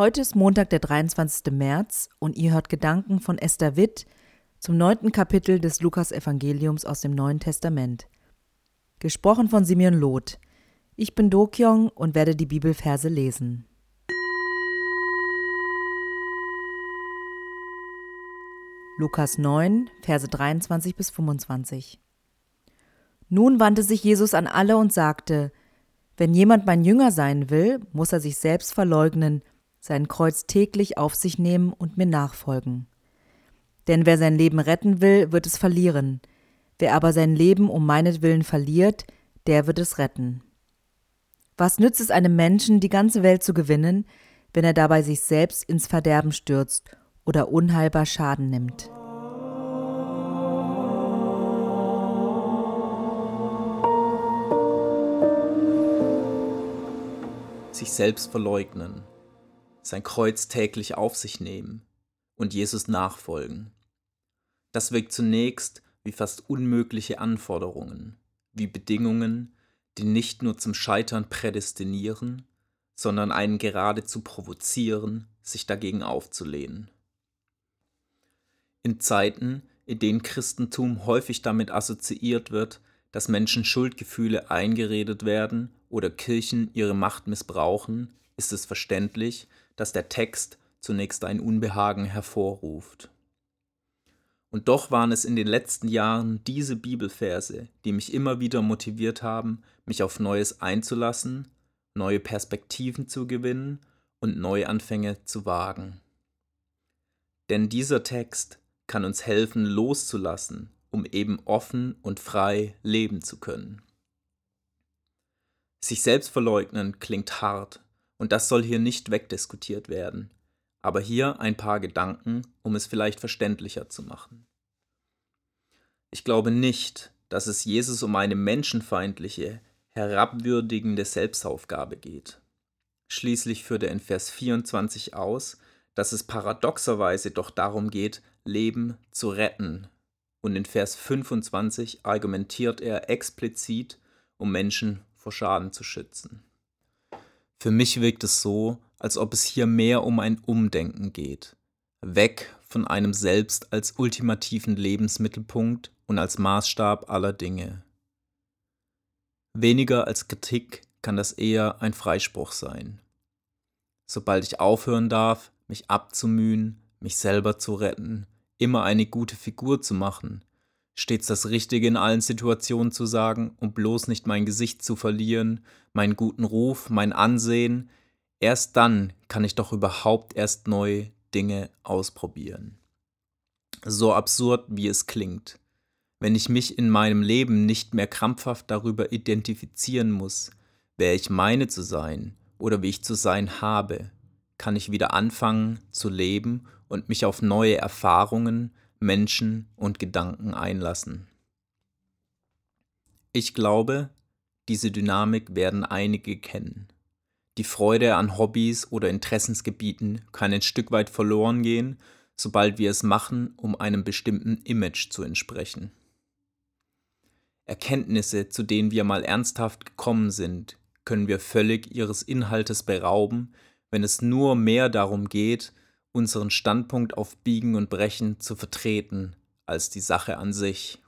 Heute ist Montag, der 23. März und ihr hört Gedanken von Esther Witt zum neunten Kapitel des Lukas-Evangeliums aus dem Neuen Testament. Gesprochen von Simeon Loth. Ich bin Dokyong und werde die Bibelverse lesen. Lukas 9, Verse 23 bis 25. Nun wandte sich Jesus an alle und sagte: Wenn jemand mein Jünger sein will, muss er sich selbst verleugnen sein Kreuz täglich auf sich nehmen und mir nachfolgen. Denn wer sein Leben retten will, wird es verlieren, wer aber sein Leben um meinetwillen verliert, der wird es retten. Was nützt es einem Menschen, die ganze Welt zu gewinnen, wenn er dabei sich selbst ins Verderben stürzt oder unheilbar Schaden nimmt? Sich selbst verleugnen sein Kreuz täglich auf sich nehmen und Jesus nachfolgen. Das wirkt zunächst wie fast unmögliche Anforderungen, wie Bedingungen, die nicht nur zum Scheitern prädestinieren, sondern einen geradezu provozieren, sich dagegen aufzulehnen. In Zeiten, in denen Christentum häufig damit assoziiert wird, dass Menschen Schuldgefühle eingeredet werden oder Kirchen ihre Macht missbrauchen, ist es verständlich, dass der Text zunächst ein Unbehagen hervorruft. Und doch waren es in den letzten Jahren diese Bibelverse, die mich immer wieder motiviert haben, mich auf Neues einzulassen, neue Perspektiven zu gewinnen und Neuanfänge zu wagen. Denn dieser Text kann uns helfen, loszulassen, um eben offen und frei leben zu können. Sich selbst verleugnen klingt hart, und das soll hier nicht wegdiskutiert werden. Aber hier ein paar Gedanken, um es vielleicht verständlicher zu machen. Ich glaube nicht, dass es Jesus um eine menschenfeindliche, herabwürdigende Selbstaufgabe geht. Schließlich führt er in Vers 24 aus, dass es paradoxerweise doch darum geht, Leben zu retten. Und in Vers 25 argumentiert er explizit, um Menschen vor Schaden zu schützen. Für mich wirkt es so, als ob es hier mehr um ein Umdenken geht. Weg von einem Selbst als ultimativen Lebensmittelpunkt und als Maßstab aller Dinge. Weniger als Kritik kann das eher ein Freispruch sein. Sobald ich aufhören darf, mich abzumühen, mich selber zu retten, immer eine gute Figur zu machen, stets das Richtige in allen Situationen zu sagen, um bloß nicht mein Gesicht zu verlieren, meinen guten Ruf, mein Ansehen, erst dann kann ich doch überhaupt erst neue Dinge ausprobieren. So absurd wie es klingt. Wenn ich mich in meinem Leben nicht mehr krampfhaft darüber identifizieren muss, wer ich meine zu sein oder wie ich zu sein habe, kann ich wieder anfangen zu leben und mich auf neue Erfahrungen, Menschen und Gedanken einlassen. Ich glaube, diese Dynamik werden einige kennen. Die Freude an Hobbys oder Interessensgebieten kann ein Stück weit verloren gehen, sobald wir es machen, um einem bestimmten Image zu entsprechen. Erkenntnisse, zu denen wir mal ernsthaft gekommen sind, können wir völlig ihres Inhaltes berauben, wenn es nur mehr darum geht, unseren Standpunkt auf Biegen und Brechen zu vertreten als die Sache an sich.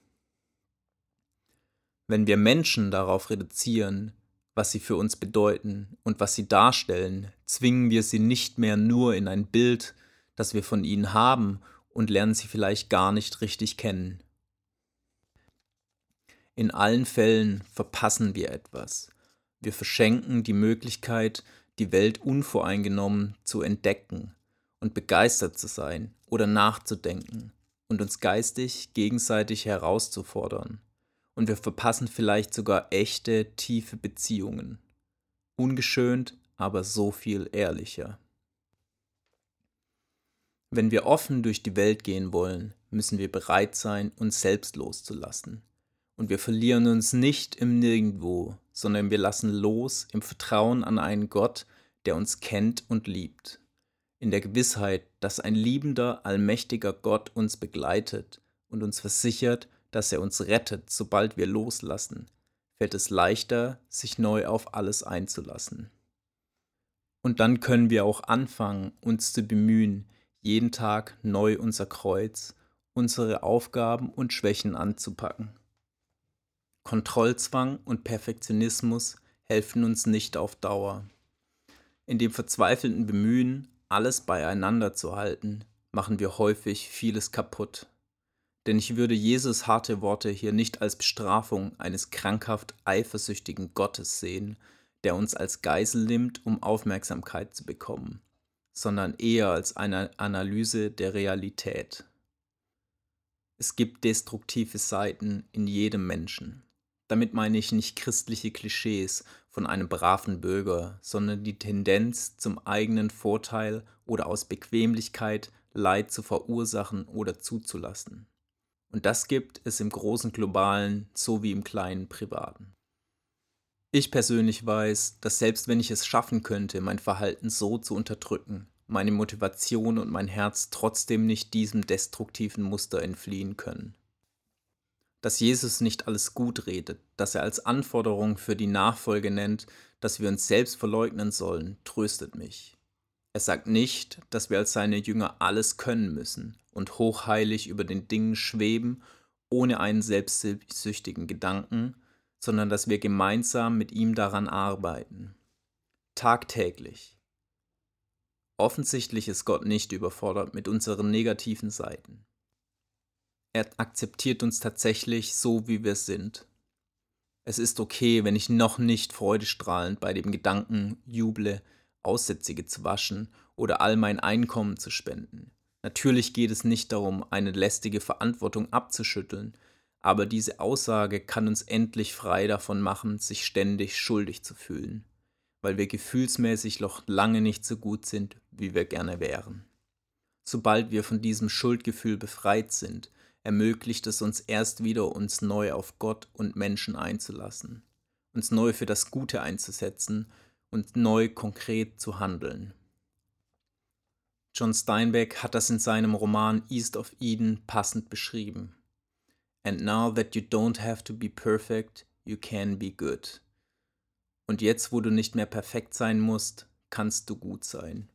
Wenn wir Menschen darauf reduzieren, was sie für uns bedeuten und was sie darstellen, zwingen wir sie nicht mehr nur in ein Bild, das wir von ihnen haben und lernen sie vielleicht gar nicht richtig kennen. In allen Fällen verpassen wir etwas. Wir verschenken die Möglichkeit, die Welt unvoreingenommen zu entdecken und begeistert zu sein oder nachzudenken und uns geistig gegenseitig herauszufordern. Und wir verpassen vielleicht sogar echte, tiefe Beziehungen. Ungeschönt, aber so viel ehrlicher. Wenn wir offen durch die Welt gehen wollen, müssen wir bereit sein, uns selbst loszulassen. Und wir verlieren uns nicht im Nirgendwo, sondern wir lassen los im Vertrauen an einen Gott, der uns kennt und liebt in der Gewissheit, dass ein liebender, allmächtiger Gott uns begleitet und uns versichert, dass er uns rettet, sobald wir loslassen, fällt es leichter, sich neu auf alles einzulassen. Und dann können wir auch anfangen, uns zu bemühen, jeden Tag neu unser Kreuz, unsere Aufgaben und Schwächen anzupacken. Kontrollzwang und Perfektionismus helfen uns nicht auf Dauer. In dem verzweifelten Bemühen, alles beieinander zu halten, machen wir häufig vieles kaputt. Denn ich würde Jesus harte Worte hier nicht als Bestrafung eines krankhaft eifersüchtigen Gottes sehen, der uns als Geisel nimmt, um Aufmerksamkeit zu bekommen, sondern eher als eine Analyse der Realität. Es gibt destruktive Seiten in jedem Menschen. Damit meine ich nicht christliche Klischees von einem braven Bürger, sondern die Tendenz zum eigenen Vorteil oder aus Bequemlichkeit Leid zu verursachen oder zuzulassen. Und das gibt es im großen globalen sowie im kleinen privaten. Ich persönlich weiß, dass selbst wenn ich es schaffen könnte, mein Verhalten so zu unterdrücken, meine Motivation und mein Herz trotzdem nicht diesem destruktiven Muster entfliehen können. Dass Jesus nicht alles gut redet, dass er als Anforderung für die Nachfolge nennt, dass wir uns selbst verleugnen sollen, tröstet mich. Er sagt nicht, dass wir als seine Jünger alles können müssen und hochheilig über den Dingen schweben, ohne einen selbstsüchtigen Gedanken, sondern dass wir gemeinsam mit ihm daran arbeiten. Tagtäglich. Offensichtlich ist Gott nicht überfordert mit unseren negativen Seiten. Er akzeptiert uns tatsächlich so, wie wir sind. Es ist okay, wenn ich noch nicht freudestrahlend bei dem Gedanken juble, Aussätzige zu waschen oder all mein Einkommen zu spenden. Natürlich geht es nicht darum, eine lästige Verantwortung abzuschütteln, aber diese Aussage kann uns endlich frei davon machen, sich ständig schuldig zu fühlen, weil wir gefühlsmäßig noch lange nicht so gut sind, wie wir gerne wären. Sobald wir von diesem Schuldgefühl befreit sind, ermöglicht es uns erst wieder, uns neu auf Gott und Menschen einzulassen, uns neu für das Gute einzusetzen und neu konkret zu handeln. John Steinbeck hat das in seinem Roman East of Eden passend beschrieben. And now that you don't have to be perfect, you can be good. Und jetzt, wo du nicht mehr perfekt sein musst, kannst du gut sein.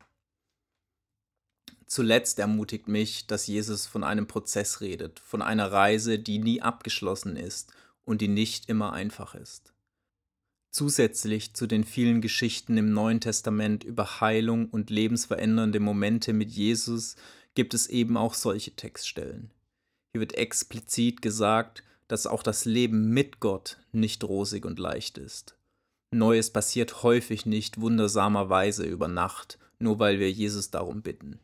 Zuletzt ermutigt mich, dass Jesus von einem Prozess redet, von einer Reise, die nie abgeschlossen ist und die nicht immer einfach ist. Zusätzlich zu den vielen Geschichten im Neuen Testament über Heilung und lebensverändernde Momente mit Jesus gibt es eben auch solche Textstellen. Hier wird explizit gesagt, dass auch das Leben mit Gott nicht rosig und leicht ist. Neues passiert häufig nicht wundersamerweise über Nacht, nur weil wir Jesus darum bitten.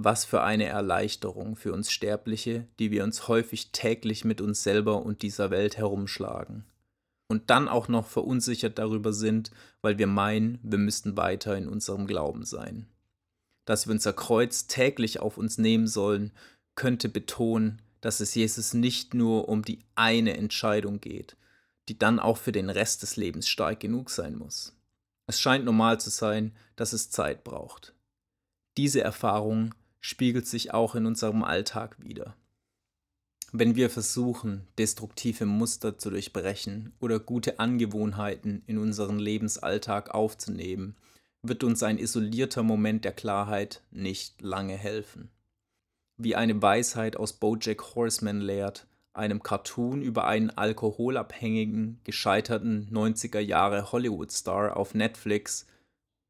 Was für eine Erleichterung für uns Sterbliche, die wir uns häufig täglich mit uns selber und dieser Welt herumschlagen. Und dann auch noch verunsichert darüber sind, weil wir meinen, wir müssten weiter in unserem Glauben sein. Dass wir unser Kreuz täglich auf uns nehmen sollen, könnte betonen, dass es Jesus nicht nur um die eine Entscheidung geht, die dann auch für den Rest des Lebens stark genug sein muss. Es scheint normal zu sein, dass es Zeit braucht. Diese Erfahrung spiegelt sich auch in unserem Alltag wider. Wenn wir versuchen, destruktive Muster zu durchbrechen oder gute Angewohnheiten in unseren Lebensalltag aufzunehmen, wird uns ein isolierter Moment der Klarheit nicht lange helfen wie eine Weisheit aus Bojack Horseman lehrt, einem Cartoon über einen alkoholabhängigen, gescheiterten 90er Jahre Hollywood-Star auf Netflix.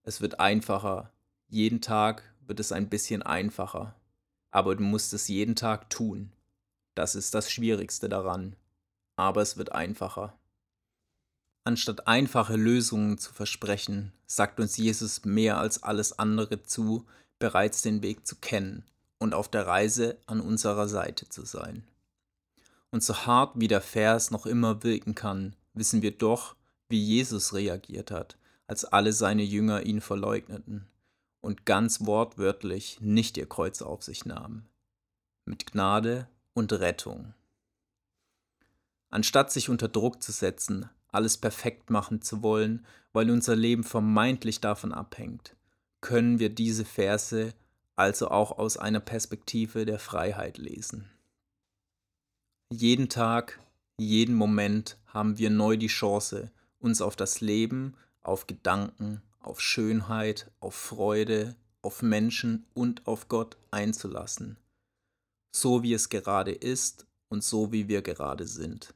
Es wird einfacher. Jeden Tag wird es ein bisschen einfacher. Aber du musst es jeden Tag tun. Das ist das Schwierigste daran. Aber es wird einfacher. Anstatt einfache Lösungen zu versprechen, sagt uns Jesus mehr als alles andere zu, bereits den Weg zu kennen und auf der Reise an unserer Seite zu sein. Und so hart wie der Vers noch immer wirken kann, wissen wir doch, wie Jesus reagiert hat, als alle seine Jünger ihn verleugneten und ganz wortwörtlich nicht ihr Kreuz auf sich nahmen. Mit Gnade und Rettung. Anstatt sich unter Druck zu setzen, alles perfekt machen zu wollen, weil unser Leben vermeintlich davon abhängt, können wir diese Verse also auch aus einer Perspektive der Freiheit lesen. Jeden Tag, jeden Moment haben wir neu die Chance, uns auf das Leben, auf Gedanken, auf Schönheit, auf Freude, auf Menschen und auf Gott einzulassen, so wie es gerade ist und so wie wir gerade sind.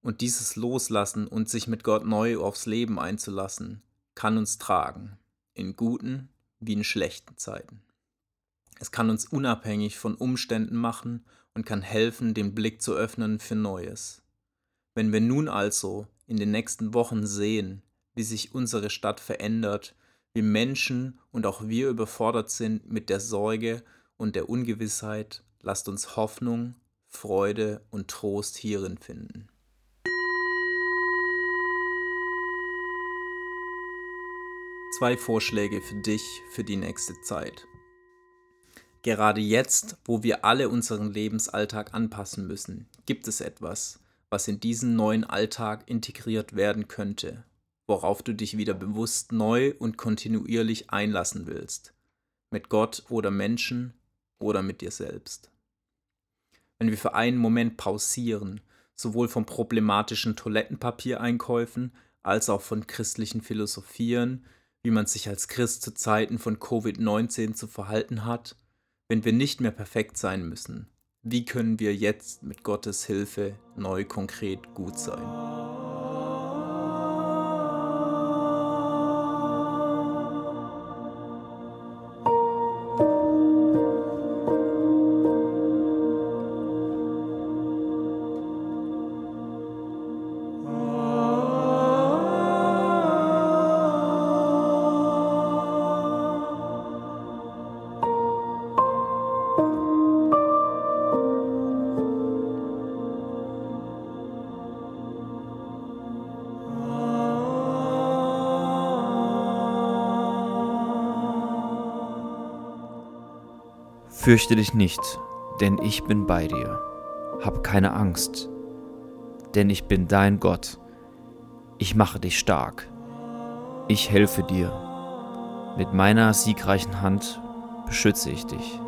Und dieses Loslassen und sich mit Gott neu aufs Leben einzulassen, kann uns tragen, in guten wie in schlechten Zeiten. Es kann uns unabhängig von Umständen machen und kann helfen, den Blick zu öffnen für Neues. Wenn wir nun also in den nächsten Wochen sehen, wie sich unsere Stadt verändert, wie Menschen und auch wir überfordert sind mit der Sorge und der Ungewissheit, lasst uns Hoffnung, Freude und Trost hierin finden. Zwei Vorschläge für dich für die nächste Zeit. Gerade jetzt, wo wir alle unseren Lebensalltag anpassen müssen, gibt es etwas, was in diesen neuen Alltag integriert werden könnte, worauf du dich wieder bewusst neu und kontinuierlich einlassen willst, mit Gott oder Menschen oder mit dir selbst. Wenn wir für einen Moment pausieren, sowohl von problematischen Toilettenpapiereinkäufen als auch von christlichen Philosophien, wie man sich als Christ zu Zeiten von Covid-19 zu verhalten hat, wenn wir nicht mehr perfekt sein müssen, wie können wir jetzt mit Gottes Hilfe neu konkret gut sein? Fürchte dich nicht, denn ich bin bei dir. Hab keine Angst, denn ich bin dein Gott. Ich mache dich stark. Ich helfe dir. Mit meiner siegreichen Hand beschütze ich dich.